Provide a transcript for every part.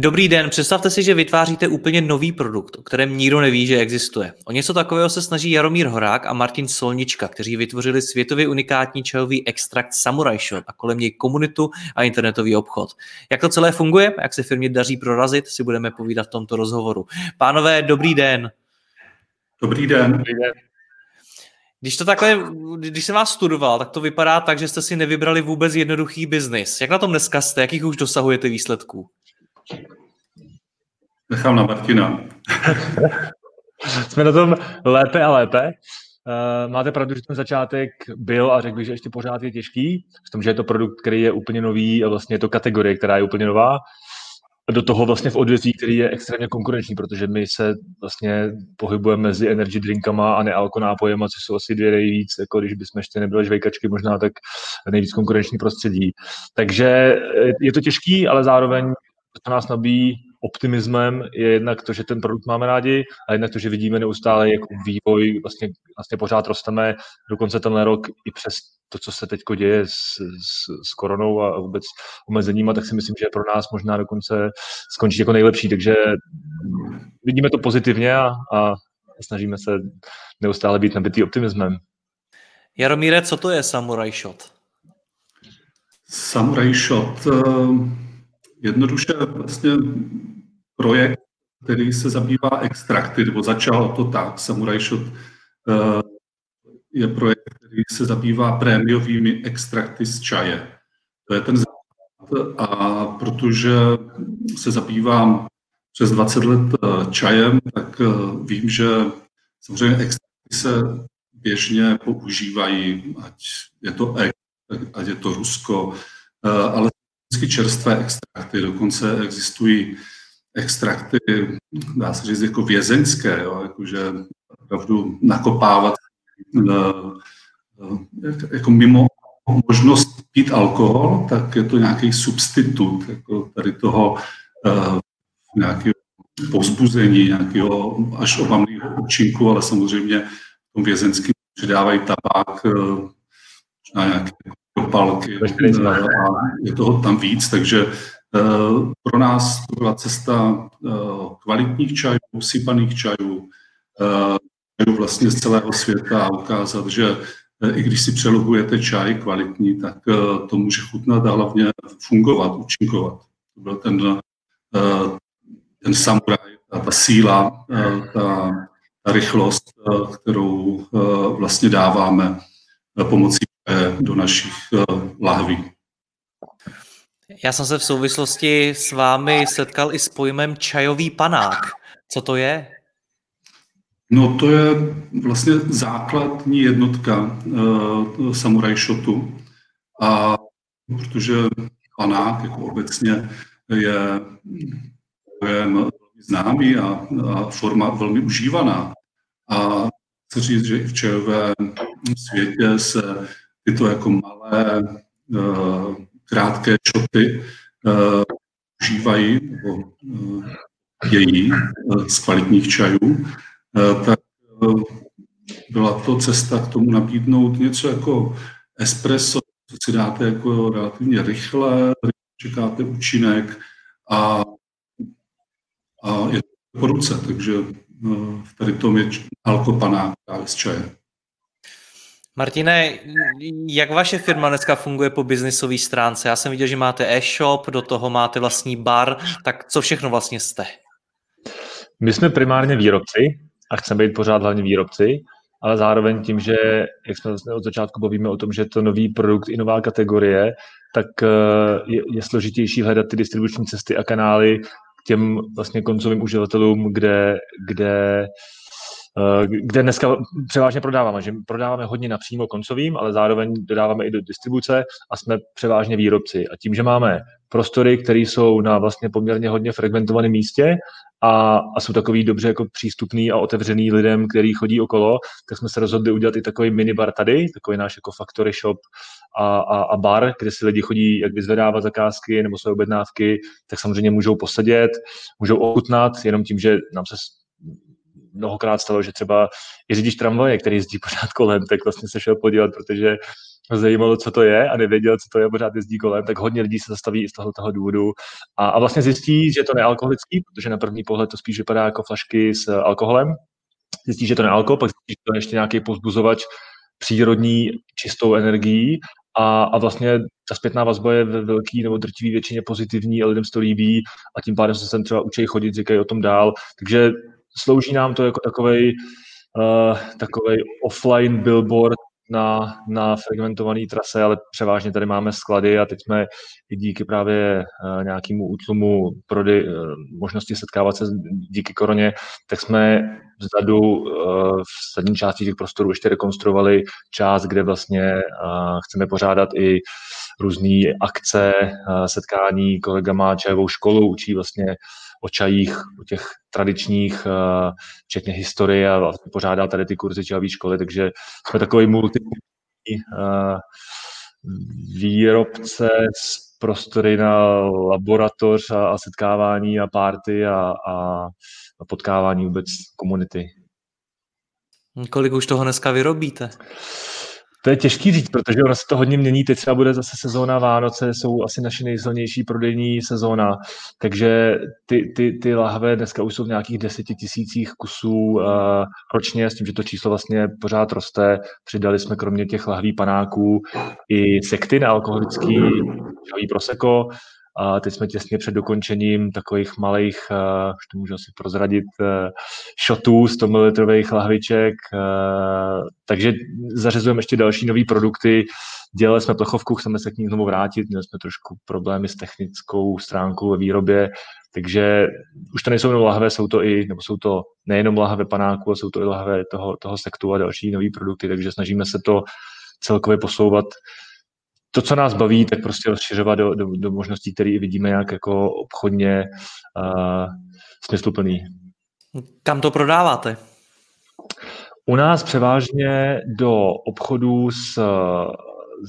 Dobrý den, představte si, že vytváříte úplně nový produkt, o kterém nikdo neví, že existuje. O něco takového se snaží Jaromír Horák a Martin Solnička, kteří vytvořili světově unikátní čajový extrakt Samurai Shot a kolem něj komunitu a internetový obchod. Jak to celé funguje, jak se firmě daří prorazit, si budeme povídat v tomto rozhovoru. Pánové, dobrý den. Dobrý den. Dobrý den. Když to takhle, když jsem vás studoval, tak to vypadá tak, že jste si nevybrali vůbec jednoduchý biznis. Jak na tom dneska jste? Jakých už dosahujete výsledků? Nechám na Martina. Jsme na tom lépe a lépe. Uh, máte pravdu, že ten začátek byl a řekl bych, že ještě pořád je těžký, v tom, že je to produkt, který je úplně nový a vlastně je to kategorie, která je úplně nová. Do toho vlastně v odvětví, který je extrémně konkurenční, protože my se vlastně pohybujeme mezi energy drinkama a nealko nápojema, což jsou asi dvě nejvíc, jako když bychom ještě nebyli žvejkačky, možná tak nejvíc konkurenční prostředí. Takže je to těžký, ale zároveň to nás nabíjí optimismem je jednak to, že ten produkt máme rádi a jednak to, že vidíme neustále jako vývoj, vlastně, vlastně pořád rosteme, dokonce tenhle rok i přes to, co se teď děje s, s, s koronou a vůbec omezeníma, tak si myslím, že pro nás možná dokonce skončí jako nejlepší, takže vidíme to pozitivně a, a snažíme se neustále být nabitý optimismem. Jaromíre, co to je Samurai Shot? Samurai Shot, uh jednoduše vlastně projekt, který se zabývá extrakty, nebo začal to tak, Samurai Shot eh, je projekt, který se zabývá prémiovými extrakty z čaje. To je ten základ a protože se zabývám přes 20 let eh, čajem, tak eh, vím, že samozřejmě extrakty se běžně používají, ať je to ek, ať je to Rusko, ale vždycky čerstvé extrakty, dokonce existují extrakty, dá se říct, jako vězeňské, jo, jakože opravdu nakopávat uh, jako mimo možnost pít alkohol, tak je to nějaký substitut jako tady toho uh, nějakého povzbuzení, nějakého až obamného účinku, ale samozřejmě v tom vězenském přidávají tabák, uh, nějaké palky a je toho tam víc, takže eh, pro nás to byla cesta eh, kvalitních čajů, sypaných čajů, eh, čajů vlastně z celého světa a ukázat, že i když si přelohujete čaj kvalitní, tak to může chutnat a hlavně fungovat, účinkovat. To byl ten, ten samuraj, ta, ta síla, ta, ta rychlost, kterou vlastně dáváme pomocí do našich eh, lahví. Já jsem se v souvislosti s vámi setkal i s pojmem čajový panák. Co to je? No to je vlastně základní jednotka uh, samuraj shotu. A protože panák jako obecně je pojem známý a, a forma velmi užívaná. A chci říct, že i v čajovém světě se tyto jako malé, uh, krátké šoty uh, užívají nebo uh, její z kvalitních čajů, tak byla to cesta k tomu nabídnout něco jako espresso, co si dáte jako relativně rychle, čekáte účinek a, a je to po ruce, takže uh, tady tom je alkopaná právě z čaje. Martine, jak vaše firma dneska funguje po biznisové stránce? Já jsem viděl, že máte e-shop, do toho máte vlastní bar, tak co všechno vlastně jste? My jsme primárně výrobci a chceme být pořád hlavně výrobci, ale zároveň tím, že, jak jsme vlastně od začátku bavíme o tom, že to nový produkt i nová kategorie, tak eh, je, je složitější hledat ty distribuční cesty a kanály, těm vlastně koncovým uživatelům, kde, kde kde dneska převážně prodáváme, že prodáváme hodně napřímo koncovým, ale zároveň dodáváme i do distribuce a jsme převážně výrobci. A tím, že máme prostory, které jsou na vlastně poměrně hodně fragmentovaném místě a, a jsou takový dobře jako přístupný a otevřený lidem, který chodí okolo, tak jsme se rozhodli udělat i takový minibar tady, takový náš jako factory shop a, a, a bar, kde si lidi chodí jak vyzvedávat zakázky nebo své objednávky, tak samozřejmě můžou posedět, můžou ochutnat, jenom tím, že nám se mnohokrát stalo, že třeba i řidič tramvaje, který jezdí pořád kolem, tak vlastně se šel podívat, protože zajímalo, co to je a nevěděl, co to je, pořád jezdí kolem, tak hodně lidí se zastaví i z toho, toho důvodu. A, a vlastně zjistí, že to nealkoholický, protože na první pohled to spíš vypadá jako flašky s alkoholem, zjistí, že to nealko, pak zjistí, že to je ještě nějaký pozbuzovač přírodní čistou energií. A, a vlastně ta zpětná vazba je ve velký nebo drtivý většině pozitivní a lidem se to líbí a tím pádem se sem třeba učí chodit, říkají o tom dál. Takže slouží nám to jako takový uh, takovej offline billboard na, na fragmentované trase, ale převážně tady máme sklady a teď jsme i díky právě uh, nějakému útlumu prody, uh, možnosti setkávat se díky koroně, tak jsme vzadu uh, v sadní části těch prostorů ještě rekonstruovali část, kde vlastně chceme pořádat i různé akce, setkání, kolega má čajovou školu, učí vlastně o čajích, o těch tradičních, eh, včetně historie a vlastně pořádá tady ty kurzy čajové školy, takže jsme takový multi eh, výrobce s prostory na laboratoř a, a setkávání a párty a, a, a potkávání vůbec komunity. Kolik už toho dneska vyrobíte? To je těžký říct, protože ono se to hodně mění. Teď třeba bude zase sezóna Vánoce, jsou asi naše nejsilnější prodejní sezóna, takže ty, ty, ty lahve dneska už jsou v nějakých deseti tisících kusů uh, ročně, s tím, že to číslo vlastně pořád roste. Přidali jsme kromě těch lahví panáků i sekty nealkoholický, proseko, a teď jsme těsně před dokončením takových malých, uh, už to můžu asi prozradit, uh, shotů 100 ml lahviček, uh, takže zařizujeme ještě další nové produkty. Dělali jsme plechovku, chceme se k ní znovu vrátit, měli jsme trošku problémy s technickou stránkou ve výrobě, takže už to nejsou jenom lahve, jsou to i, nebo jsou to nejenom lahve panáku, ale jsou to i lahve toho, toho sektu a další nové produkty, takže snažíme se to celkově posouvat to, co nás baví, tak prostě rozšiřovat do, do, do možností, které vidíme jak jako obchodně uh, smysluplný. Kam to prodáváte? U nás převážně do obchodů s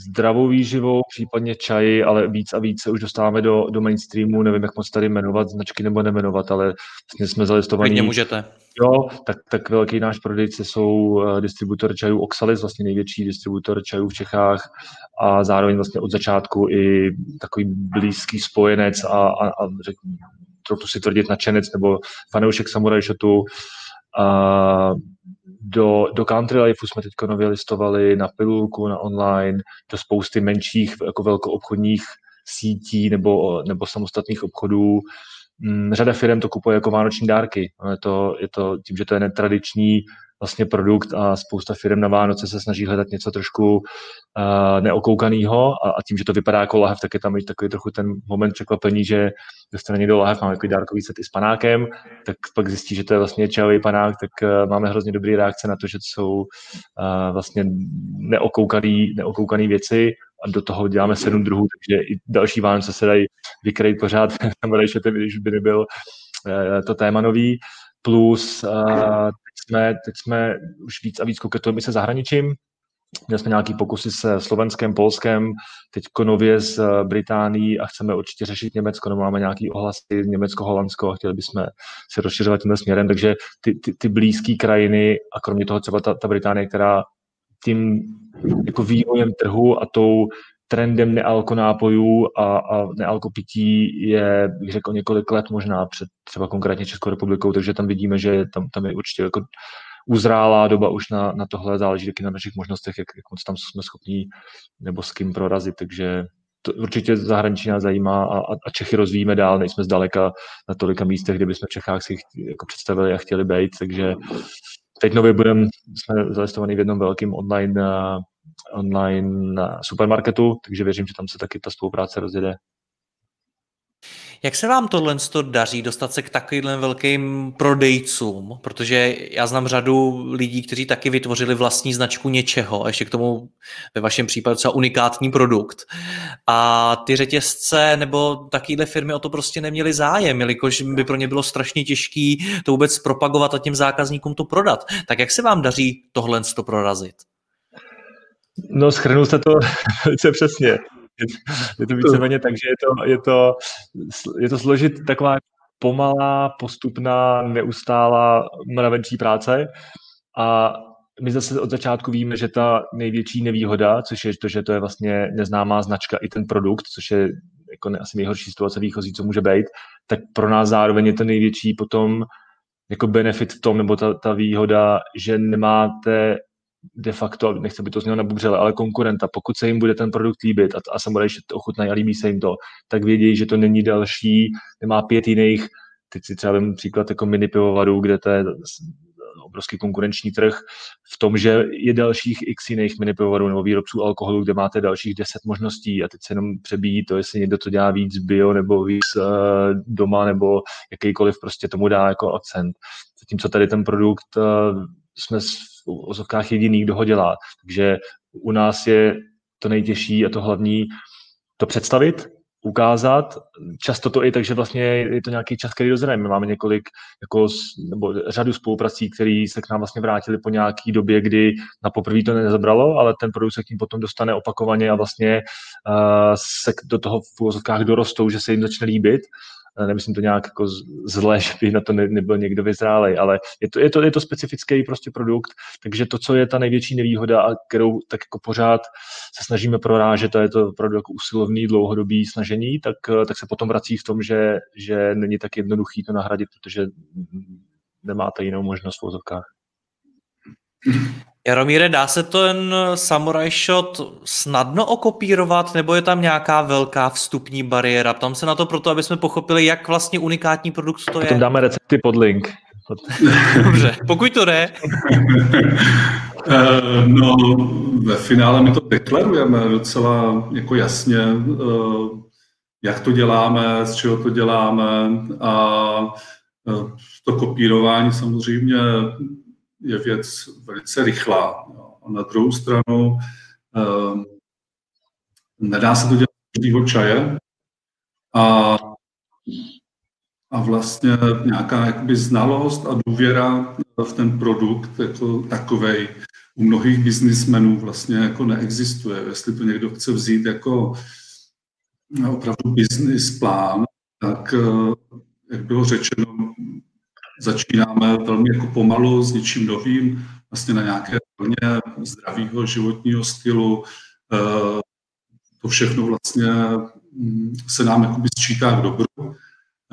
zdravou výživou, případně čaji, ale víc a víc se už dostáváme do, do mainstreamu, nevím, jak moc tady jmenovat značky nebo nemenovat, ale vlastně jsme zalistovaní. Klidně můžete. Jo, tak, tak velký náš prodejce jsou uh, distributor čajů Oxalis, vlastně největší distributor čajů v Čechách a zároveň vlastně od začátku i takový blízký spojenec a, a, a trochu si tvrdit nadšenec nebo fanoušek Samurai Shotu. A do, do Country Life jsme teď nově listovali na pilulku, na online, do spousty menších jako velkoobchodních sítí nebo, nebo samostatných obchodů. Mm, řada firm to kupuje jako vánoční dárky. Je to, je to tím, že to je netradiční vlastně produkt a spousta firm na Vánoce se snaží hledat něco trošku uh, neokoukaného a, a tím, že to vypadá jako lahev, tak je tam i takový trochu ten moment překvapení, že dostane někdo lahev, máme takový dárkový set i s panákem, tak pak zjistí, že to je vlastně čajový panák, tak uh, máme hrozně dobrý reakce na to, že to jsou uh, vlastně neokoukaný, neokoukaný věci a do toho děláme sedm druhů, takže i další Vánoce se dají vykrejt pořád, když by nebyl to téma nový plus uh, jsme, teď jsme už víc a víc koketujeme se zahraničím. Měli jsme nějaký pokusy se Slovenskem, Polskem, teď nově s eh, Británií a chceme určitě řešit Německo, nebo máme nějaký ohlasy Německo, Holandsko a chtěli bychom se rozšiřovat tímhle směrem, takže ty, ty, ty blízké krajiny a kromě toho třeba ta, ta Británie, která tím jako vývojem trhu a tou trendem nealko nápojů a, a nealko pití je, bych řekl, několik let možná před třeba konkrétně Českou republikou, takže tam vidíme, že tam, tam je určitě jako uzrálá doba už na, na tohle, záleží taky na našich možnostech, jak, jak moc tam jsme schopní nebo s kým prorazit, takže to určitě zahraničí nás zajímá a, a Čechy rozvíjíme dál, nejsme zdaleka na tolika místech, kde bychom v Čechách si jako představili a chtěli být, takže teď nově budeme, jsme zalistovaní v jednom velkém online online supermarketu, takže věřím, že tam se taky ta spolupráce rozjede. Jak se vám tohle daří dostat se k takovým velkým prodejcům? Protože já znám řadu lidí, kteří taky vytvořili vlastní značku něčeho, a ještě k tomu ve vašem případě třeba unikátní produkt. A ty řetězce nebo takovéhle firmy o to prostě neměli zájem, jelikož by pro ně bylo strašně těžké to vůbec propagovat a těm zákazníkům to prodat. Tak jak se vám daří tohle to prorazit? No, schrnul jste to velice přesně. Je to víceméně tak, že je to, je to, je to složit taková pomalá, postupná, neustálá mravenčí práce a my zase od začátku víme, že ta největší nevýhoda, což je to, že to je vlastně neznámá značka i ten produkt, což je jako asi nejhorší situace výchozí, co může být, tak pro nás zároveň je to největší potom jako benefit v tom, nebo ta, ta výhoda, že nemáte de facto, nechci by to znělo na bubřele, ale konkurenta, pokud se jim bude ten produkt líbit a, a samozřejmě to ochutnají a líbí se jim to, tak vědí, že to není další, nemá pět jiných, teď si třeba vím příklad jako mini pivovarů, kde to je obrovský konkurenční trh v tom, že je dalších x jiných mini pivovarů nebo výrobců alkoholu, kde máte dalších deset možností a teď se jenom přebíjí to, jestli někdo to dělá víc bio nebo víc uh, doma nebo jakýkoliv prostě tomu dá jako akcent. Zatímco tady ten produkt uh, jsme v ozovkách jediný, kdo ho dělá. Takže u nás je to nejtěžší a to hlavní to představit, ukázat. Často to i tak, že vlastně je to nějaký čas, který dozraje. My máme několik, jako, nebo řadu spoluprací, které se k nám vlastně vrátili po nějaký době, kdy na poprvé to nezabralo, ale ten produkt se k ním potom dostane opakovaně a vlastně uh, se do toho v úvozovkách dorostou, že se jim začne líbit nemyslím to nějak jako zle, že by na to ne, nebyl někdo vyzrálej, ale je to, je, to, je to specifický prostě produkt, takže to, co je ta největší nevýhoda a kterou tak jako pořád se snažíme prorážet, a je to opravdu jako usilovný dlouhodobý snažení, tak, tak se potom vrací v tom, že, že není tak jednoduchý to nahradit, protože nemáte jinou možnost v vozovkách. Jaromíre, dá se ten Samurai Shot snadno okopírovat, nebo je tam nějaká velká vstupní bariéra? Tam se na to proto, aby jsme pochopili, jak vlastně unikátní produkt to je. Potom dáme recepty pod link. Dobře, pokud to jde. Eh, no, ve finále my to deklarujeme docela jako jasně, eh, jak to děláme, z čeho to děláme a eh, to kopírování samozřejmě je věc velice rychlá. A na druhou stranu um, nedá se to dělat každého čaje a, a vlastně nějaká jakoby znalost a důvěra v ten produkt jako takovej u mnohých biznismenů vlastně jako neexistuje. Jestli to někdo chce vzít jako opravdu business plán, tak eh, jak bylo řečeno, začínáme velmi jako pomalu s něčím novým, vlastně na nějaké vlně zdravého životního stylu. Eh, to všechno vlastně mm, se nám jakoby sčítá k dobru.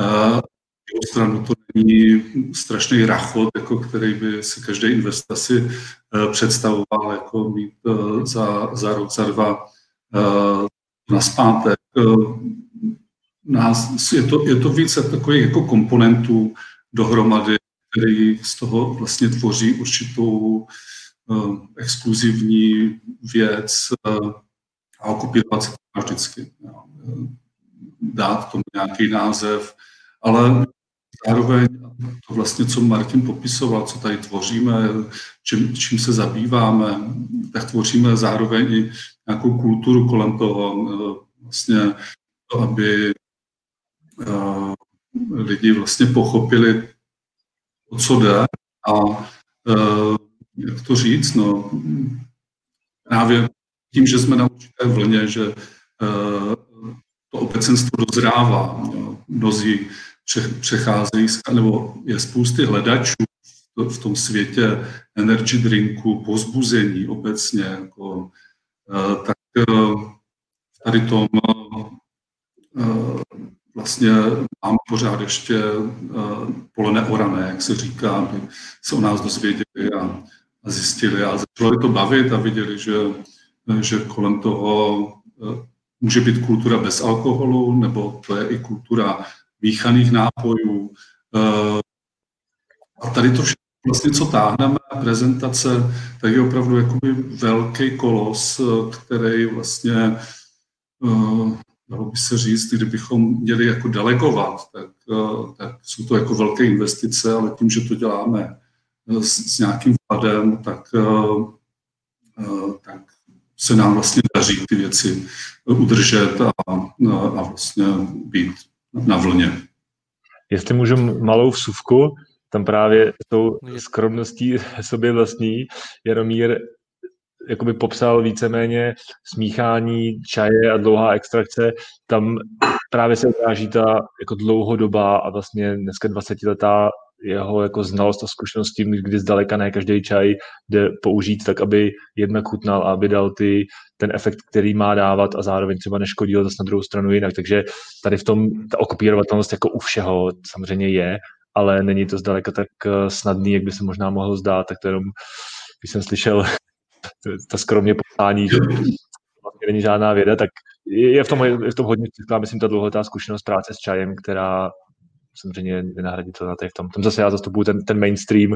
Eh, druhou stranu to není strašný rachot, jako který by si každý investor si eh, představoval jako mít za, za rok, za dva na zpátek. Nás, je, to, je to více takových jako komponentů, dohromady, který z toho vlastně tvoří určitou uh, exkluzivní věc uh, a okupovat se to vždycky. Jo. Dát tomu nějaký název, ale zároveň to vlastně, co Martin popisoval, co tady tvoříme, čím, čím se zabýváme, tak tvoříme zároveň i nějakou kulturu kolem toho, vlastně to, aby lidi vlastně pochopili, o co jde a uh, jak to říct, no, právě tím, že jsme na určité vlně, že uh, to obecenstvo dozrává, no, mnozí přecházejí, nebo je spousty hledačů v tom světě energy drinku, pozbuzení obecně, jako, uh, tak tady tom vlastně máme pořád ještě uh, pole neorané, jak se říká, aby se o nás dozvěděli a, a zjistili a začalo to bavit a viděli, že, že kolem toho uh, může být kultura bez alkoholu, nebo to je i kultura míchaných nápojů. A tady to všechno vlastně, co táhneme, prezentace, tak je opravdu jakoby velký kolos, který vlastně dalo by se říct, kdybychom měli jako delegovat, tak, tak jsou to jako velké investice, ale tím, že to děláme s, s nějakým vkladem, tak, tak se nám vlastně daří ty věci udržet a, a vlastně být na vlně. Jestli můžu malou vsuvku, tam právě tou skromností sobě vlastní Jaromír jakoby popsal víceméně smíchání čaje a dlouhá extrakce, tam právě se ukáží ta jako dlouhodobá a vlastně dneska 20 letá jeho jako znalost a zkušenost tím, kdy zdaleka ne každý čaj jde použít tak, aby jednak chutnal a aby dal ty, ten efekt, který má dávat a zároveň třeba neškodil zase na druhou stranu jinak. Takže tady v tom ta okopírovatelnost jako u všeho samozřejmě je, ale není to zdaleka tak eh, snadný, jak by se možná mohlo zdát, tak to jenom, když jsem slyšel ta skromně poslání, že vlastně není žádná věda, tak je v tom, je v tom hodně, myslím, ta dlouhotá zkušenost práce s čajem, která samozřejmě nenahraditelná v tom. Tam zase já zastupuji ten, ten mainstream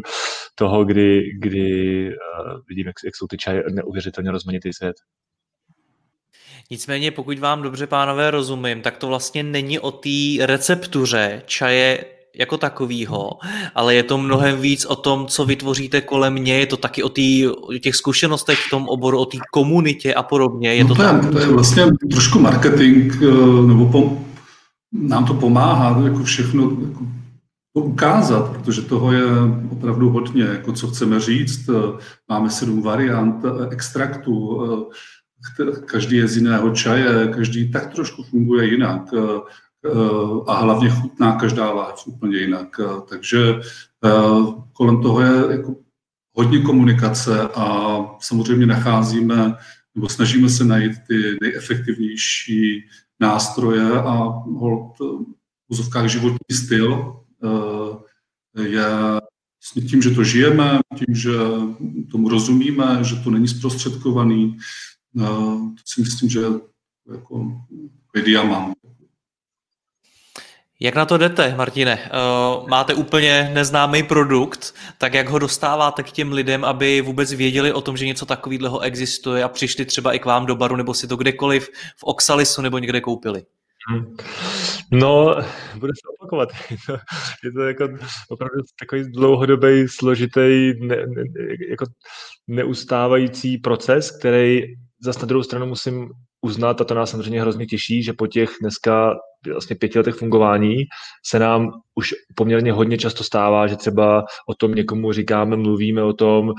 toho, kdy, kdy uh, vidím, jak, jak jsou ty čaje neuvěřitelně rozmanitý svět. Nicméně, pokud vám dobře, pánové, rozumím, tak to vlastně není o té receptuře čaje jako takovýho, ale je to mnohem víc o tom, co vytvoříte kolem mě, je to taky o, tý, o těch zkušenostech v tom oboru, o té komunitě a podobně. Je no to, to, tak? to je vlastně trošku marketing, eh, nebo po, nám to pomáhá jako všechno jako to ukázat, protože toho je opravdu hodně, jako co chceme říct. Eh, máme sedm variant eh, extraktu, každý je z jiného čaje, každý tak trošku funguje jinak a hlavně chutná každá láhev úplně jinak. Takže kolem toho je jako hodně komunikace a samozřejmě nacházíme nebo snažíme se najít ty nejefektivnější nástroje a hold v úzovkách životní styl je tím, že to žijeme, tím, že tomu rozumíme, že to není zprostředkovaný, to si myslím, že je jako diamant. Jak na to jdete, Martine? Uh, máte úplně neznámý produkt, tak jak ho dostáváte k těm lidem, aby vůbec věděli o tom, že něco takového existuje a přišli třeba i k vám do baru, nebo si to kdekoliv v Oxalisu nebo někde koupili? Hmm. No, bude se opakovat. Je to jako opravdu takový dlouhodobý, složitý, ne, ne, jako neustávající proces, který zase na druhou stranu musím uznat, a to nás samozřejmě hrozně těší, že po těch dneska vlastně pěti letech fungování se nám už poměrně hodně často stává, že třeba o tom někomu říkáme, mluvíme o tom,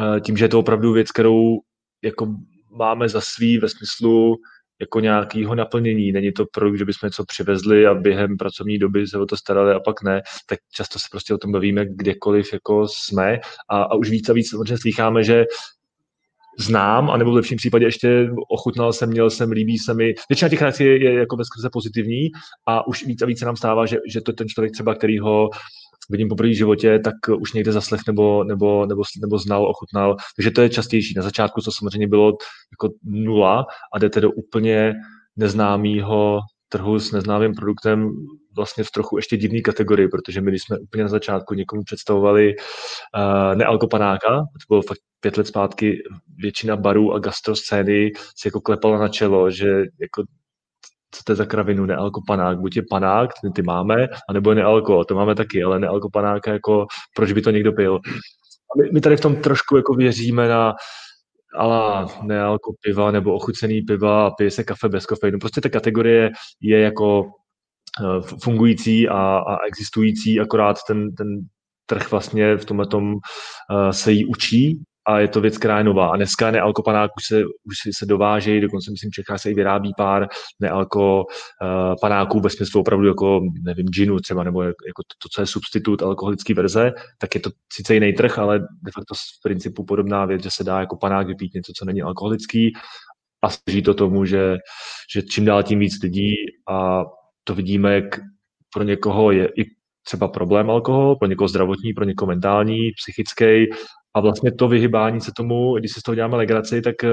eh, tím, že je to opravdu věc, kterou jako máme za svý ve smyslu jako nějakého naplnění. Není to produkt, že bychom něco přivezli a během pracovní doby se o to starali a pak ne, tak často se prostě o tom bavíme kdekoliv jako jsme a, a už víc a víc samozřejmě slycháme, že znám, anebo v lepším případě ještě ochutnal jsem, měl jsem, líbí se mi. Většina těch reakcí je, jako bezkrze pozitivní a už víc a víc se nám stává, že, že to ten člověk třeba, který ho vidím po první životě, tak už někde zaslech nebo, nebo, nebo, nebo znal, ochutnal. Takže to je častější. Na začátku to samozřejmě bylo jako nula a jdete do úplně neznámého trhu s neznámým produktem vlastně v trochu ještě divné kategorii, protože my, jsme úplně na začátku někomu představovali uh, nealkopanáka, to bylo fakt pět let zpátky, většina barů a gastroscény si jako klepala na čelo, že jako co to je za kravinu, nealkopanák, buď je panák, ty, ty máme, anebo je nealko, to máme taky, ale nealkopanáka, jako proč by to někdo pil. A my, my tady v tom trošku jako věříme na ala nealko piva nebo ochucený piva a pije se kafe bez kofeinu. Prostě ta kategorie je jako eh, fungující a, a existující, akorát ten, ten trh vlastně v tomhle tom uh, se jí učí a je to věc, která je nová. A dneska nealko už se, už se dovážejí, dokonce myslím, v Čechách se i vyrábí pár nealko uh, panáků ve smyslu opravdu jako, nevím, ginu třeba, nebo jako to, to, co je substitut alkoholické verze, tak je to sice jiný trh, ale de facto z principu podobná věc, že se dá jako panák vypít něco, co není alkoholický a složí to tomu, že, že čím dál tím víc lidí a to vidíme, jak pro někoho je i třeba problém alkohol, pro někoho zdravotní, pro někoho mentální, psychický a vlastně to vyhybání se tomu, když se z toho děláme legraci, tak eh,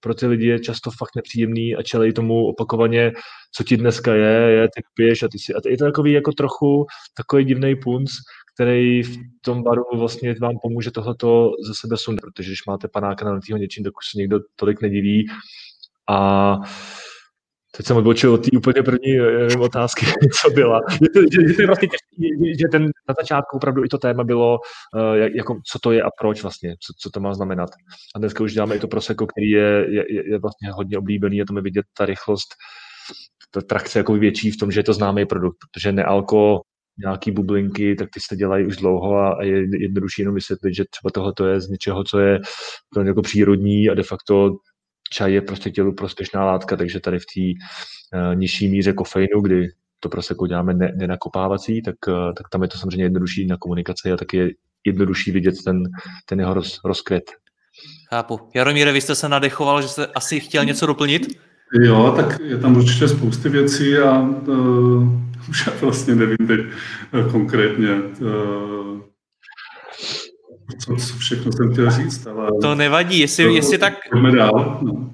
pro ty lidi je často fakt nepříjemný a čelej tomu opakovaně, co ti dneska je, je, ty piješ a ty si. A je to takový jako trochu takový divný punc, který v tom baru vlastně vám pomůže tohleto ze sebe sundat, protože když máte panáka na něčím, tak už se někdo tolik nediví. A Teď jsem odbočil od té úplně první nevím, otázky, co byla. To, že, že, to je vlastně těžký, že ten, na začátku opravdu i to téma bylo, uh, jako, co to je a proč vlastně, co, co to má znamenat. A dneska už děláme i to proseko, který je, je, je vlastně hodně oblíbený a to mi vidět ta rychlost, ta trakce jako větší v tom, že je to známý produkt, protože nealko nějaký bublinky, tak ty se dělají už dlouho a je jednodušší jenom vysvětlit, že třeba tohle je z něčeho, co je jako přírodní a de facto čaj je prostě tělu prospěšná látka, takže tady v té uh, nižší míře kofeinu, kdy to prostě jako děláme ne, nenakopávací, tak, uh, tak tam je to samozřejmě jednodušší na komunikaci a taky je jednodušší vidět ten, ten jeho roz, rozkvět. Chápu. Jaromíre, vy jste se nadechoval, že jste asi chtěl něco doplnit? Jo, tak je tam určitě spousty věcí a uh, už já vlastně nevím teď uh, konkrétně, uh, co, co všechno jsem chtěl říct, ale... To nevadí, jestli, to, jestli tak... Dál, no.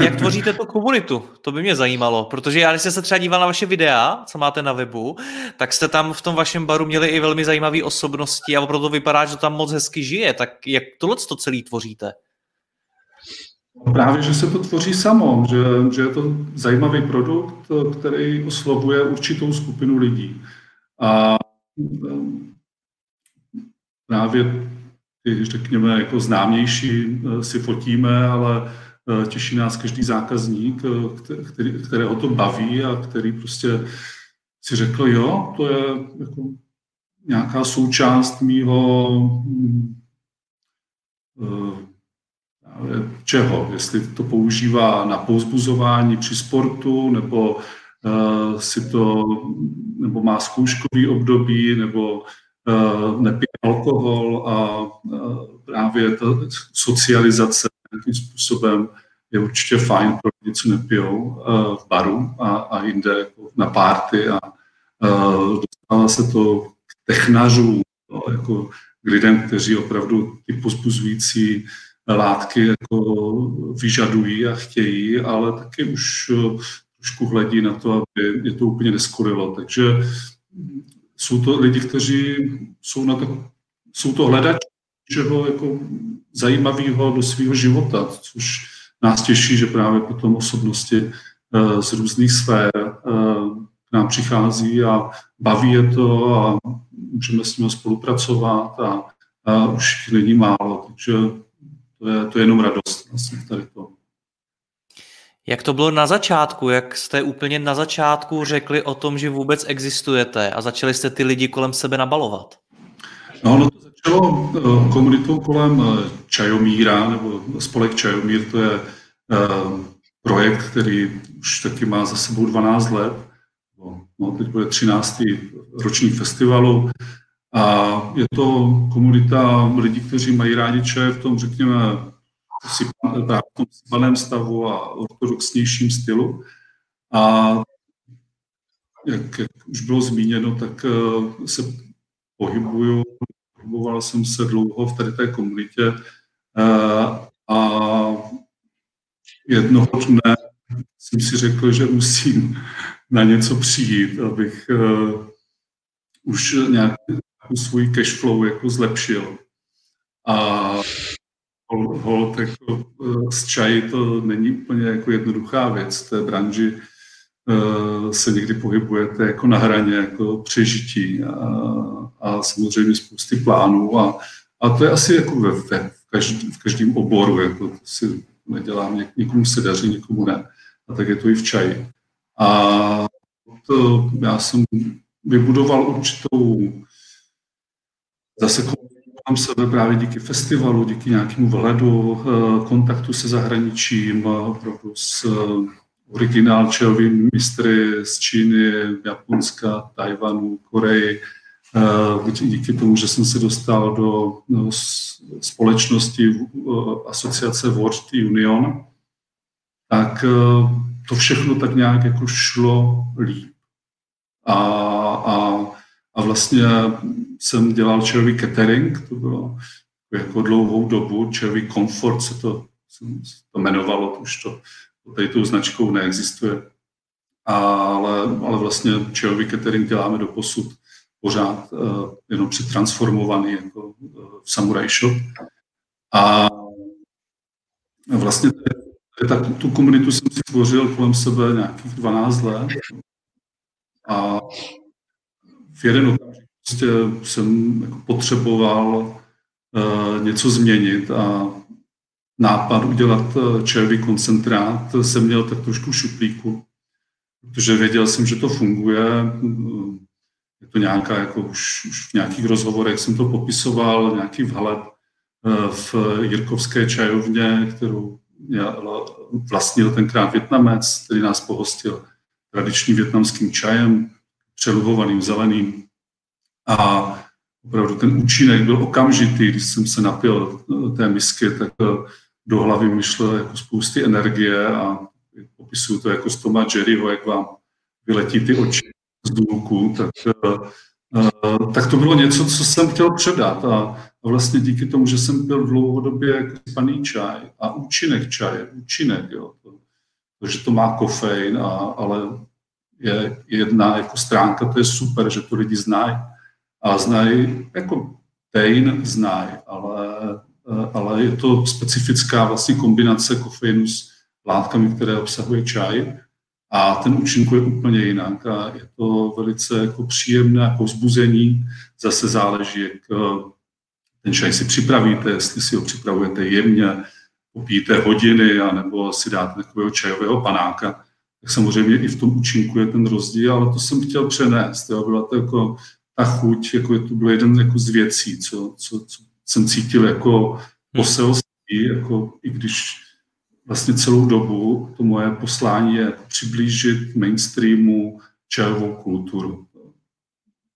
Jak tvoříte tu komunitu? To by mě zajímalo, protože já, když jsem se třeba díval na vaše videa, co máte na webu, tak jste tam v tom vašem baru měli i velmi zajímavé osobnosti a opravdu vypadá, že to tam moc hezky žije. Tak jak tohle to celý tvoříte? Právě, že se to tvoří samo, že, že je to zajímavý produkt, který oslovuje určitou skupinu lidí. A právě ty, řekněme, jako známější eh, si fotíme, ale eh, těší nás každý zákazník, eh, který, kterého to baví a který prostě si řekl, jo, to je jako nějaká součást mýho mm, čeho, jestli to používá na pouzbuzování při sportu, nebo si to, nebo má zkouškový období, nebo Eh, nepije alkohol a eh, právě ta socializace nějakým způsobem je určitě fajn pro lidi, co nepijou eh, v baru a, a jinde jako na párty a dostává se to k technařům, no, jako k lidem, kteří opravdu ty pozbuzující látky jako vyžadují a chtějí, ale taky už trošku hledí na to, aby je to úplně neskorilo. Takže jsou to lidi, kteří jsou, na to, jsou to hledači čeho jako zajímavého do svého života, což nás těší, že právě potom osobnosti uh, z různých sfér uh, k nám přichází a baví je to a můžeme s nimi spolupracovat a, a už jich není málo, takže to je, to je jenom radost vlastně tady to. Jak to bylo na začátku? Jak jste úplně na začátku řekli o tom, že vůbec existujete a začali jste ty lidi kolem sebe nabalovat? No, no to začalo uh, komunitou kolem uh, Čajomíra, nebo spolek Čajomír, to je uh, projekt, který už taky má za sebou 12 let. No, teď bude 13. roční festivalu. A je to komunita lidí, kteří mají rádi čaj v tom, řekněme, v tom sypaném stavu a ortodoxnějším stylu. A jak, jak už bylo zmíněno, tak eh, se pohybuju, pohyboval jsem se dlouho v tady té komunitě eh, a jednoho dne jsem si řekl, že musím na něco přijít, abych uh, už nějakou svůj cash flow jako zlepšil. A hold jako z eh, čaji to není úplně jako jednoduchá věc. V té branži uh, se někdy pohybujete jako na hraně jako přežití a, a samozřejmě spousty plánů a, a to je asi jako ve, ve v, každý, v každém oboru, jako to si nedělám, něk, někomu se daří, někomu ne. A tak je to i v čaji. A to já jsem vybudoval určitou zase mám sebe právě díky festivalu, díky nějakému vhledu, eh, kontaktu se zahraničím, opravdu s eh, originál čajovými mistry z Číny, Japonska, Tajvanu, Koreji. Eh, díky tomu, že jsem se dostal do no, společnosti asociace World Union, tak to všechno tak nějak jako šlo líp. A, a, a vlastně jsem dělal čajový catering, to bylo jako dlouhou dobu, čajový komfort se to, se to jmenovalo, už to tady tou značkou neexistuje. Ale, ale vlastně čajový catering děláme do posud pořád uh, jenom přetransformovaný jako uh, v Samurai Shop. A vlastně tak tu komunitu jsem si tvořil kolem sebe nějakých 12 let a v jeden okamžik prostě jsem jako potřeboval uh, něco změnit a nápad udělat uh, čajový koncentrát jsem měl tak trošku šuplíku, protože věděl jsem, že to funguje. Je to nějaká, jako už, už v nějakých rozhovorech jsem to popisoval, nějaký vhled v Jirkovské čajovně, kterou vlastnil tenkrát Větnamec, který nás pohostil tradičním větnamským čajem, přeluhovaným zeleným. A opravdu ten účinek byl okamžitý, když jsem se napil té misky, tak do hlavy mi šlo jako spousty energie a popisuju to jako z Toma Jerryho, jak vám vyletí ty oči z důlku, tak, tak to bylo něco, co jsem chtěl předat. A vlastně díky tomu, že jsem pil dlouhodobě jako paný čaj a účinek čaje, účinek, jo, to, to, že to má kofein, a, ale je jedna jako stránka, to je super, že to lidi znají. A znají, jako tein znají, ale, ale je to specifická vlastně kombinace kofeinu s látkami, které obsahuje čaj a ten účinku je úplně jinak a je to velice jako příjemné jako vzbuzení. Zase záleží, jak ten čaj si připravíte, jestli si ho připravujete jemně, popíte hodiny, anebo si dáte takového čajového panáka, tak samozřejmě i v tom účinku je ten rozdíl, ale to jsem chtěl přenést. Jo. Byla to jako ta chuť, jako to bylo jeden jako z věcí, co, co, co jsem cítil jako hmm. poselství, jako i když vlastně celou dobu to moje poslání je přiblížit mainstreamu čajovou kulturu.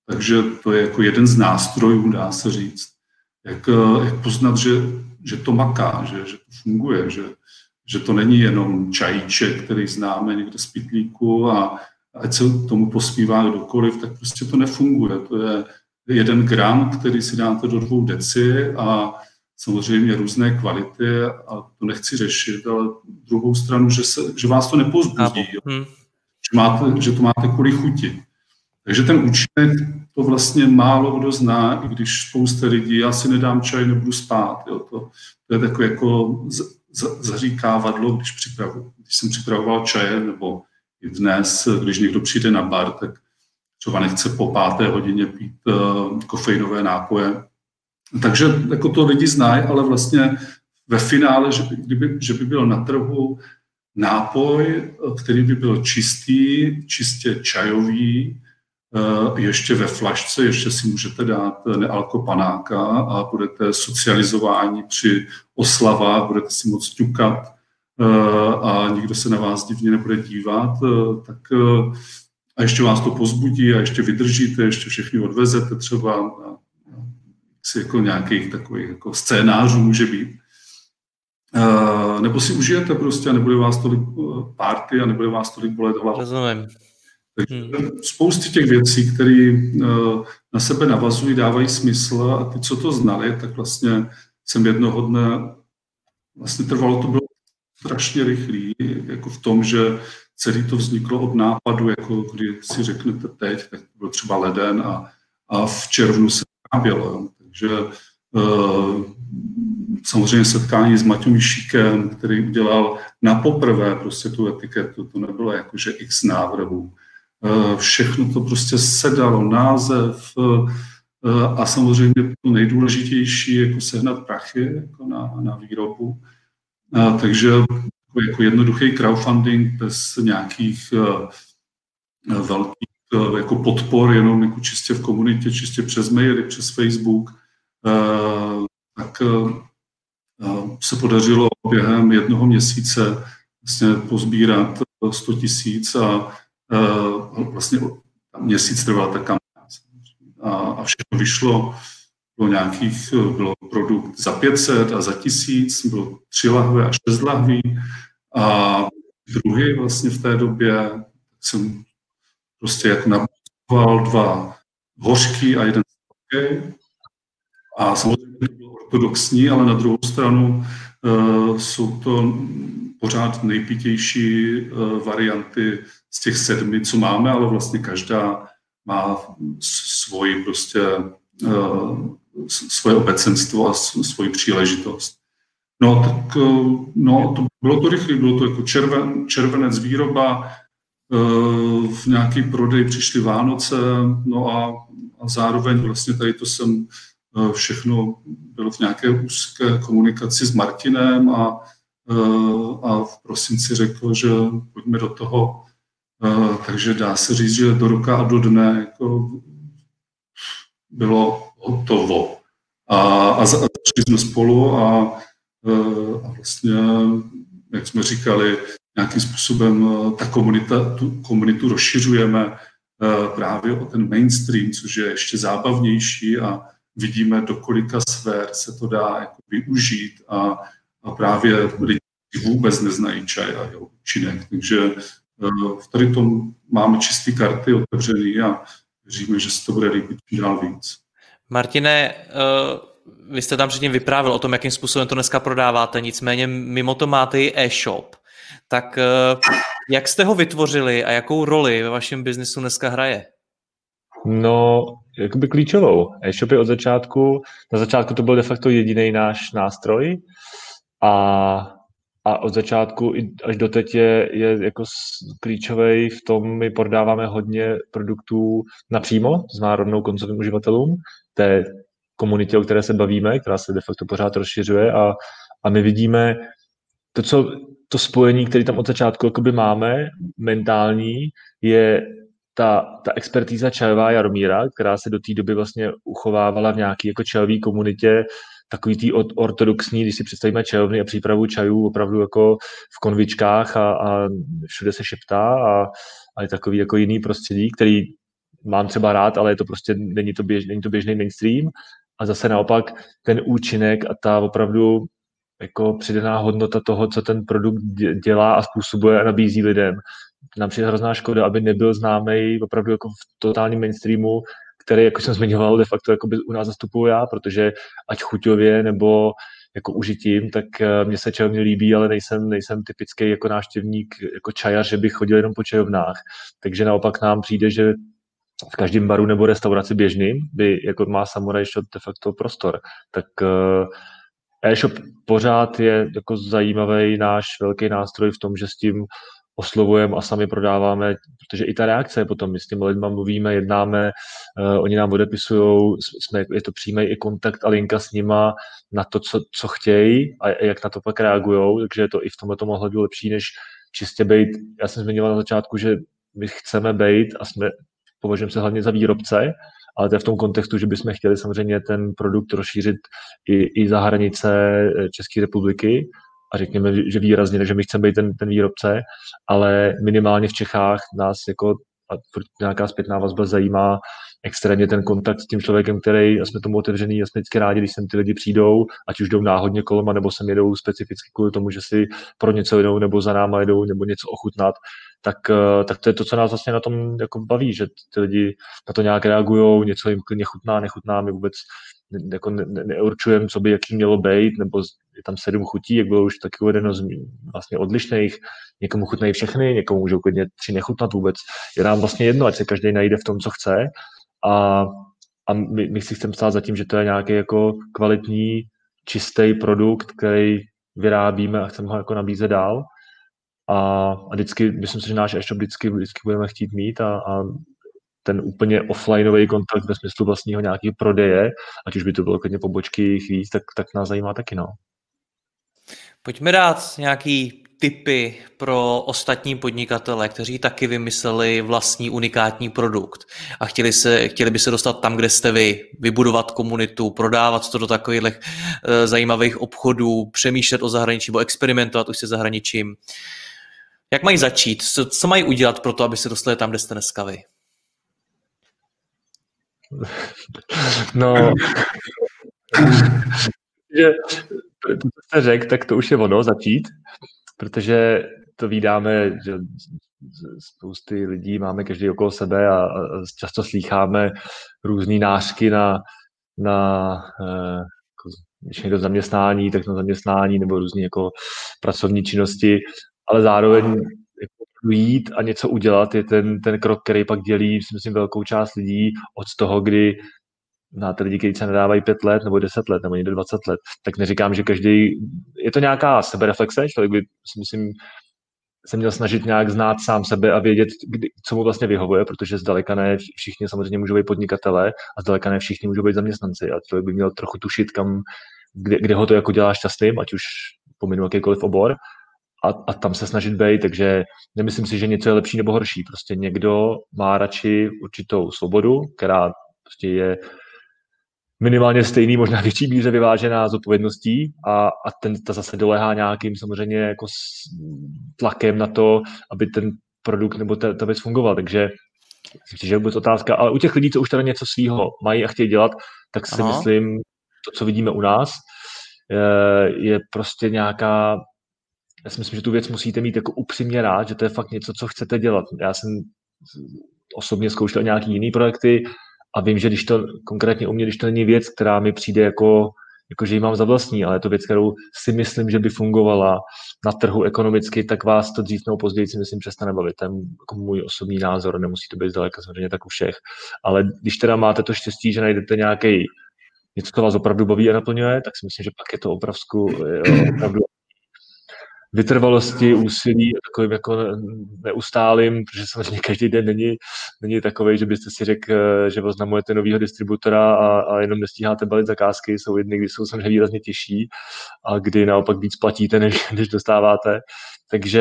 Takže to je jako jeden z nástrojů, dá se říct jak, jak poznat, že, že to maká, že, že to funguje, že, že to není jenom čajíček, který známe někde z pitlíku a ať se tomu pospívá kdokoliv, tak prostě to nefunguje. To je jeden gram, který si dáte do dvou deci a samozřejmě různé kvality a to nechci řešit, ale druhou stranu, že, se, že vás to nepozbudí, hmm. že, máte, že to máte kvůli chuti. Takže ten účinek to vlastně málo kdo zná, i když spousta lidí, já si nedám čaj, nebudu spát. Jo, to, to je takové jako z, z, zaříkávadlo, když, připravu, když jsem připravoval čaje, nebo i dnes, když někdo přijde na bar, tak třeba nechce po páté hodině pít uh, kofeinové nápoje. Takže jako to lidi znají, ale vlastně ve finále, že by, kdyby, že by byl na trhu nápoj, který by byl čistý, čistě čajový, Eh, ještě ve flašce, ještě si můžete dát nealkopanáka a budete socializováni při oslavách, budete si moc ťukat eh, a nikdo se na vás divně nebude dívat, eh, tak a ještě vás to pozbudí a ještě vydržíte, ještě všechny odvezete třeba, si jako nějakých takových jako scénářů může být. Nebo si užijete prostě a nebude vás tolik párty a nebude vás tolik bolet hlava. Rozumím. Takže hmm. spousty těch věcí, které eh, na sebe navazují, dávají smysl a ty, co to znali, tak vlastně jsem jednoho dne, vlastně trvalo to bylo strašně rychlý, jako v tom, že celý to vzniklo od nápadu, jako kdy si řeknete teď, tak to byl třeba leden a, a v červnu se vyrábělo. Takže uh, samozřejmě setkání s Maťou Mišíkem, který udělal na poprvé prostě tu etiketu, to nebylo jako, že x návrhů. Eh, všechno to prostě sedalo, název eh, a samozřejmě to nejdůležitější, jako sehnat prachy jako na, na výrobu. A, takže jako, jednoduchý crowdfunding bez nějakých uh, velkých uh, jako podpor, jenom jako čistě v komunitě, čistě přes maily, přes Facebook, uh, tak se podařilo během jednoho měsíce vlastně pozbírat 100 tisíc a vlastně měsíc trvala ta kampaň. A, a všechno vyšlo, bylo nějakých, bylo produkt za 500 a za 1000, bylo tři lahve a šest lahví. A druhý vlastně v té době jsem prostě jak nabudoval dva hořký a jeden sladký. A samozřejmě to bylo ortodoxní, ale na druhou stranu uh, jsou to pořád nejpitější uh, varianty z těch sedmi, co máme, ale vlastně každá má svoji prostě uh, svoje obecenstvo a svoji příležitost. No, tak no, to, bylo to rychlé, bylo to jako červen, červenec výroba, v nějaký prodej přišly Vánoce, no a, a zároveň vlastně tady to jsem všechno bylo v nějaké úzké komunikaci s Martinem a, a v prosinci řekl, že pojďme do toho. Takže dá se říct, že do roka a do dne jako bylo hotovo. A, a začali jsme spolu a, a vlastně, jak jsme říkali, nějakým způsobem ta komunita, tu komunitu rozšiřujeme právě o ten mainstream, což je ještě zábavnější a vidíme, do kolika sfér se to dá jako využít a, a právě lidi vůbec neznají čaj a jeho účinek. Takže v tady tom máme čisté karty otevřený a věříme, že se to bude líbit dál víc. Martine, vy jste tam předtím vyprávěl o tom, jakým způsobem to dneska prodáváte, nicméně mimo to máte i e-shop. Tak jak jste ho vytvořili a jakou roli ve vašem biznesu dneska hraje? No, jakoby klíčovou. E-shop je od začátku, na začátku to byl de facto jediný náš nástroj a, a od začátku až do teď je, je jako klíčový v tom, my prodáváme hodně produktů napřímo, to znamená koncovým uživatelům, té komunitě, o které se bavíme, která se de facto pořád rozšiřuje a, a my vidíme to, co, to spojení, které tam od začátku jakoby máme, mentální, je ta, ta expertíza čajová Jaromíra, která se do té doby vlastně uchovávala v nějaké jako čajové komunitě, takový tý ortodoxní, když si představíme čajovny a přípravu čajů opravdu jako v konvičkách a, a všude se šeptá a, a je takový jako jiný prostředí, který mám třeba rád, ale je to prostě, není to, běž, není to běžný mainstream. A zase naopak ten účinek a ta opravdu jako přidaná hodnota toho, co ten produkt dělá a způsobuje a nabízí lidem, nám přijde hrozná škoda, aby nebyl známý opravdu jako v totálním mainstreamu, který, jako jsem zmiňoval, de facto jako u nás zastupuju já, protože ať chuťově nebo jako užitím, tak eh, mně se čajovně líbí, ale nejsem, nejsem typický jako náštěvník, jako čajař, že bych chodil jenom po čajovnách. Takže naopak nám přijde, že v každém baru nebo restauraci běžným by jako má Samurai Shop de facto prostor. Tak eh, e-shop pořád je jako zajímavý náš velký nástroj v tom, že s tím oslovujeme a sami prodáváme, protože i ta reakce je potom, my s těmi lidmi mluvíme, jednáme, uh, oni nám odepisují, jsme, je to přímý i kontakt a linka s nima na to, co, co chtějí a jak na to pak reagují, takže je to i v tomhle ohledu lepší, než čistě být, já jsem zmiňoval na začátku, že my chceme být a jsme, považujeme se hlavně za výrobce, ale to je v tom kontextu, že bychom chtěli samozřejmě ten produkt rozšířit i, i za hranice eh, České republiky, a řekněme, že výrazně, takže my chceme být ten, ten výrobce, ale minimálně v Čechách nás jako a nějaká zpětná vazba zajímá extrémně ten kontakt s tím člověkem, který a jsme tomu otevřený a jsme vždycky rádi, když sem ty lidi přijdou, ať už jdou náhodně kolem, nebo sem jedou specificky kvůli tomu, že si pro něco jedou, nebo za náma jedou, nebo něco ochutnat, tak, eh, tak to je to, co nás vlastně na tom jako baví, že ty lidi na to nějak reagují, něco jim klidně chutná, nechutná, my vůbec jako ne, ne, neurčujeme, co by jaký mělo být, nebo je tam sedm chutí, jak bylo už taky uvedeno, z vlastně odlišných, někomu chutnají všechny, někomu můžou klidně tři nechutnat vůbec. Je nám vlastně jedno, ať se každý najde v tom, co chce a, a my, my si chceme stát za tím, že to je nějaký jako kvalitní, čistý produkt, který vyrábíme a chceme ho jako nabízet dál. A, a vždycky, myslím si, že náš e-shop vždycky, vždycky budeme chtít mít a, a ten úplně offlineový kontakt ve smyslu vlastního nějakého prodeje, ať už by to bylo klidně pobočky jich víc, tak, tak nás zajímá taky, no. Pojďme dát nějaký tipy pro ostatní podnikatele, kteří taky vymysleli vlastní unikátní produkt a chtěli, se, chtěli by se dostat tam, kde jste vy, vybudovat komunitu, prodávat to do takových uh, zajímavých obchodů, přemýšlet o zahraničí nebo experimentovat už se zahraničím. Jak mají začít? Co, co mají udělat pro to, aby se dostali tam, kde jste dneska vy? No, že to, co jste řekl, tak to už je ono, začít, protože to vydáme, že spousty lidí máme každý okolo sebe a, a často slýcháme různé nářky na, na eh, jako, když někdo zaměstnání, tak na zaměstnání nebo různé jako pracovní činnosti, ale zároveň jako jít a něco udělat je ten, ten krok, který pak dělí, myslím, velkou část lidí od toho, kdy znáte lidi, kteří se nedávají pět let nebo deset let nebo někde 20 let, tak neříkám, že každý, je to nějaká sebereflexe, člověk by si myslím, se měl snažit nějak znát sám sebe a vědět, kdy, co mu vlastně vyhovuje, protože zdaleka ne všichni samozřejmě můžou být podnikatelé a zdaleka ne všichni můžou být zaměstnanci a člověk by měl trochu tušit, kam, kde, kde ho to jako dělá šťastným, ať už pominu jakýkoliv obor a, a tam se snažit být, takže nemyslím si, že něco je lepší nebo horší. Prostě někdo má radši určitou svobodu, která prostě je minimálně stejný, možná větší míře vyvážená z odpovědností a, a ten, ta zase dolehá nějakým samozřejmě jako s tlakem na to, aby ten produkt nebo ta, ta věc fungovala. Takže myslím si, že vůbec otázka, ale u těch lidí, co už teda něco svýho mají a chtějí dělat, tak si Aha. myslím, to, co vidíme u nás, je, je prostě nějaká já si myslím, že tu věc musíte mít jako upřímně rád, že to je fakt něco, co chcete dělat. Já jsem osobně zkoušel nějaký jiný projekty a vím, že když to konkrétně u mě, když to není věc, která mi přijde jako, jako že ji mám za vlastní, ale je to věc, kterou si myslím, že by fungovala na trhu ekonomicky, tak vás to dřív nebo později si myslím přestane bavit. Ten jako můj osobní názor, nemusí to být zdaleka samozřejmě tak u všech. Ale když teda máte to štěstí, že najdete nějaký něco, co vás opravdu baví a naplňuje, tak si myslím, že pak je to opravdu, opravdu vytrvalosti, úsilí, takovým jako neustálým, protože samozřejmě každý den není, není takový, že byste si řekl, že oznamujete nového distributora a, a jenom nestíháte balit zakázky. Jsou jedny, kdy jsou samozřejmě výrazně těžší a kdy naopak víc platíte, než, než dostáváte. Takže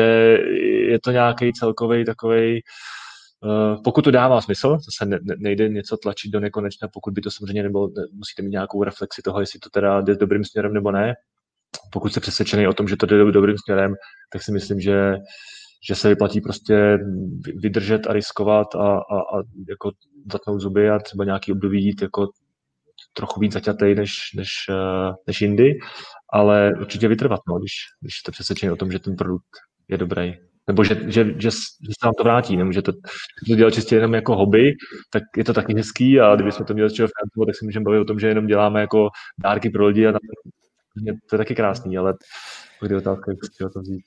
je to nějaký celkový takový Uh, pokud to dává smysl, zase ne, ne, nejde něco tlačit do nekonečna, pokud by to samozřejmě nebylo, musíte mít nějakou reflexi toho, jestli to teda jde dobrým směrem nebo ne, pokud jste přesvědčený o tom, že to jde dobrým směrem, tak si myslím, že, že se vyplatí prostě vydržet a riskovat a, a, a jako zatnout zuby a třeba nějaký období jít jako trochu víc zaťatej než, než, eh, než jindy, ale určitě vytrvat, no, když, když jste přesvědčený o tom, že ten produkt je dobrý. Nebo že, že, že, že se vám to vrátí, nemůžete to dělat čistě jenom jako hobby, tak je to taky hezký a kdybychom to měli z čeho tak si můžeme bavit o tom, že jenom děláme jako dárky pro lidi a to je taky krásný, ale je otázka, jak to vzít.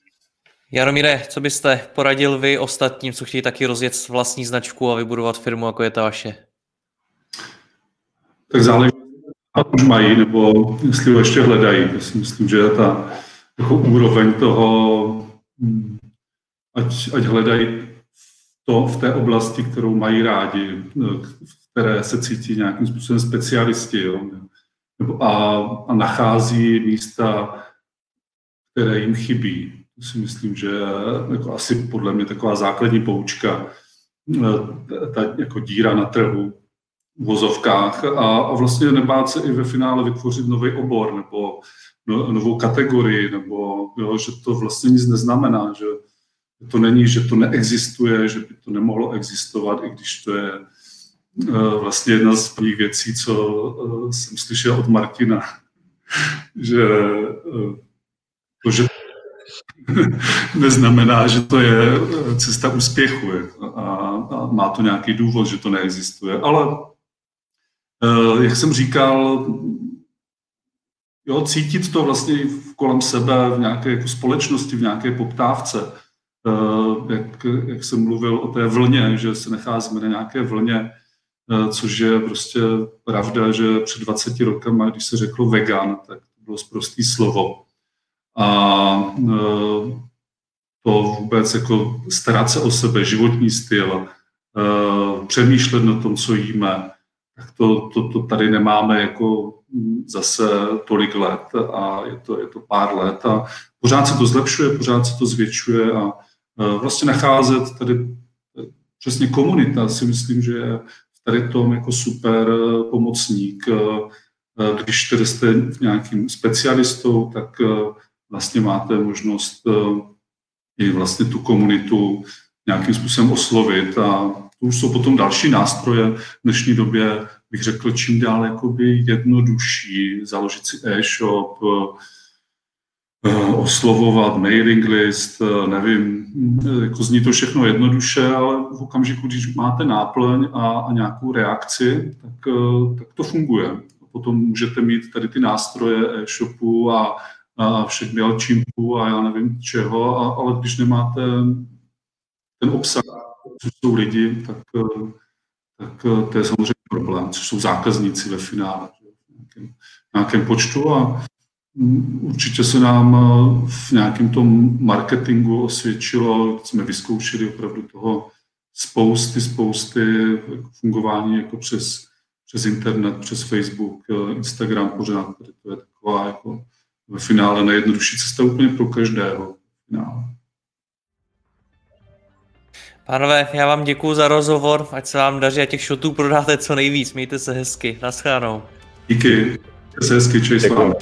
Jaromíre, co byste poradil vy ostatním, co chtějí taky rozjet vlastní značku a vybudovat firmu, jako je ta vaše? Tak záleží, už mají, nebo jestli ho ještě hledají. Já si myslím, že ta jako úroveň toho, hm, ať, ať hledají to v té oblasti, kterou mají rádi, v které se cítí nějakým způsobem specialisti. Jo a, a nachází místa, které jim chybí. To si myslím, že jako asi podle mě taková základní poučka, eh, ta jako díra na trhu v vozovkách a, a vlastně nebát se i ve finále vytvořit nový obor nebo no, novou kategorii, nebo jo, že to vlastně nic neznamená, že to není, že to neexistuje, že by to nemohlo existovat, i když to je vlastně jedna z prvních věcí, co eh, jsem slyšel od Martina, že eh, to, že neznamená, že to je cesta úspěchu a, a má to nějaký důvod, že to neexistuje. Ale jak jsem říkal, jo, cítit to vlastně kolem sebe v nějaké jako společnosti, v nějaké poptávce, jak, jak jsem mluvil o té vlně, že se nacházíme na nějaké vlně, Eh, což je prostě pravda, že před 20 rokama, když se řeklo vegan, tak to bylo zprostý slovo. A eh, to vůbec jako starat se o sebe, životní styl, eh, přemýšlet na tom, co jíme, tak to, to, to tady nemáme jako zase tolik let a je to, je to pár let a pořád se to zlepšuje, pořád se to zvětšuje a vlastně nacházet tady přesně komunita si myslím, že je tady tom jako super eh, pomocník. Eh, eh, když tedy jste nějakým specialistou, tak vlastně máte možnost i vlastně tu komunitu nějakým způsobem oslovit a to už jsou potom další nástroje. V dnešní době bych řekl čím dál jednodušší založit si e-shop, oslovovat, mailing list, eh, nevím, jako zní to všechno jednoduše, ale v okamžiku, když máte náplň a, a nějakou reakci, tak, eh, tak to funguje. Potom můžete mít tady ty nástroje e-shopu a, a všech MailChimpů a já nevím čeho, a, ale když nemáte ten obsah, co jsou lidi, tak, tak to je samozřejmě problém, což jsou zákazníci ve finále v nějakém, nějakém počtu a určitě se nám eh, v nějakém tom marketingu osvědčilo, jsme vyzkoušeli opravdu toho spousty, spousty jako fungování jako přes, přes internet, přes Facebook, eh, Instagram pořád, tady to je taková jako ve finále nejjednodušší cesta úplně pro každého. Finále. Pánové, já vám děkuji za rozhovor, ať se vám daří a těch shotů prodáte co nejvíc. Mějte se hezky. Naschledanou. Díky. Se hezky, čej s vámi.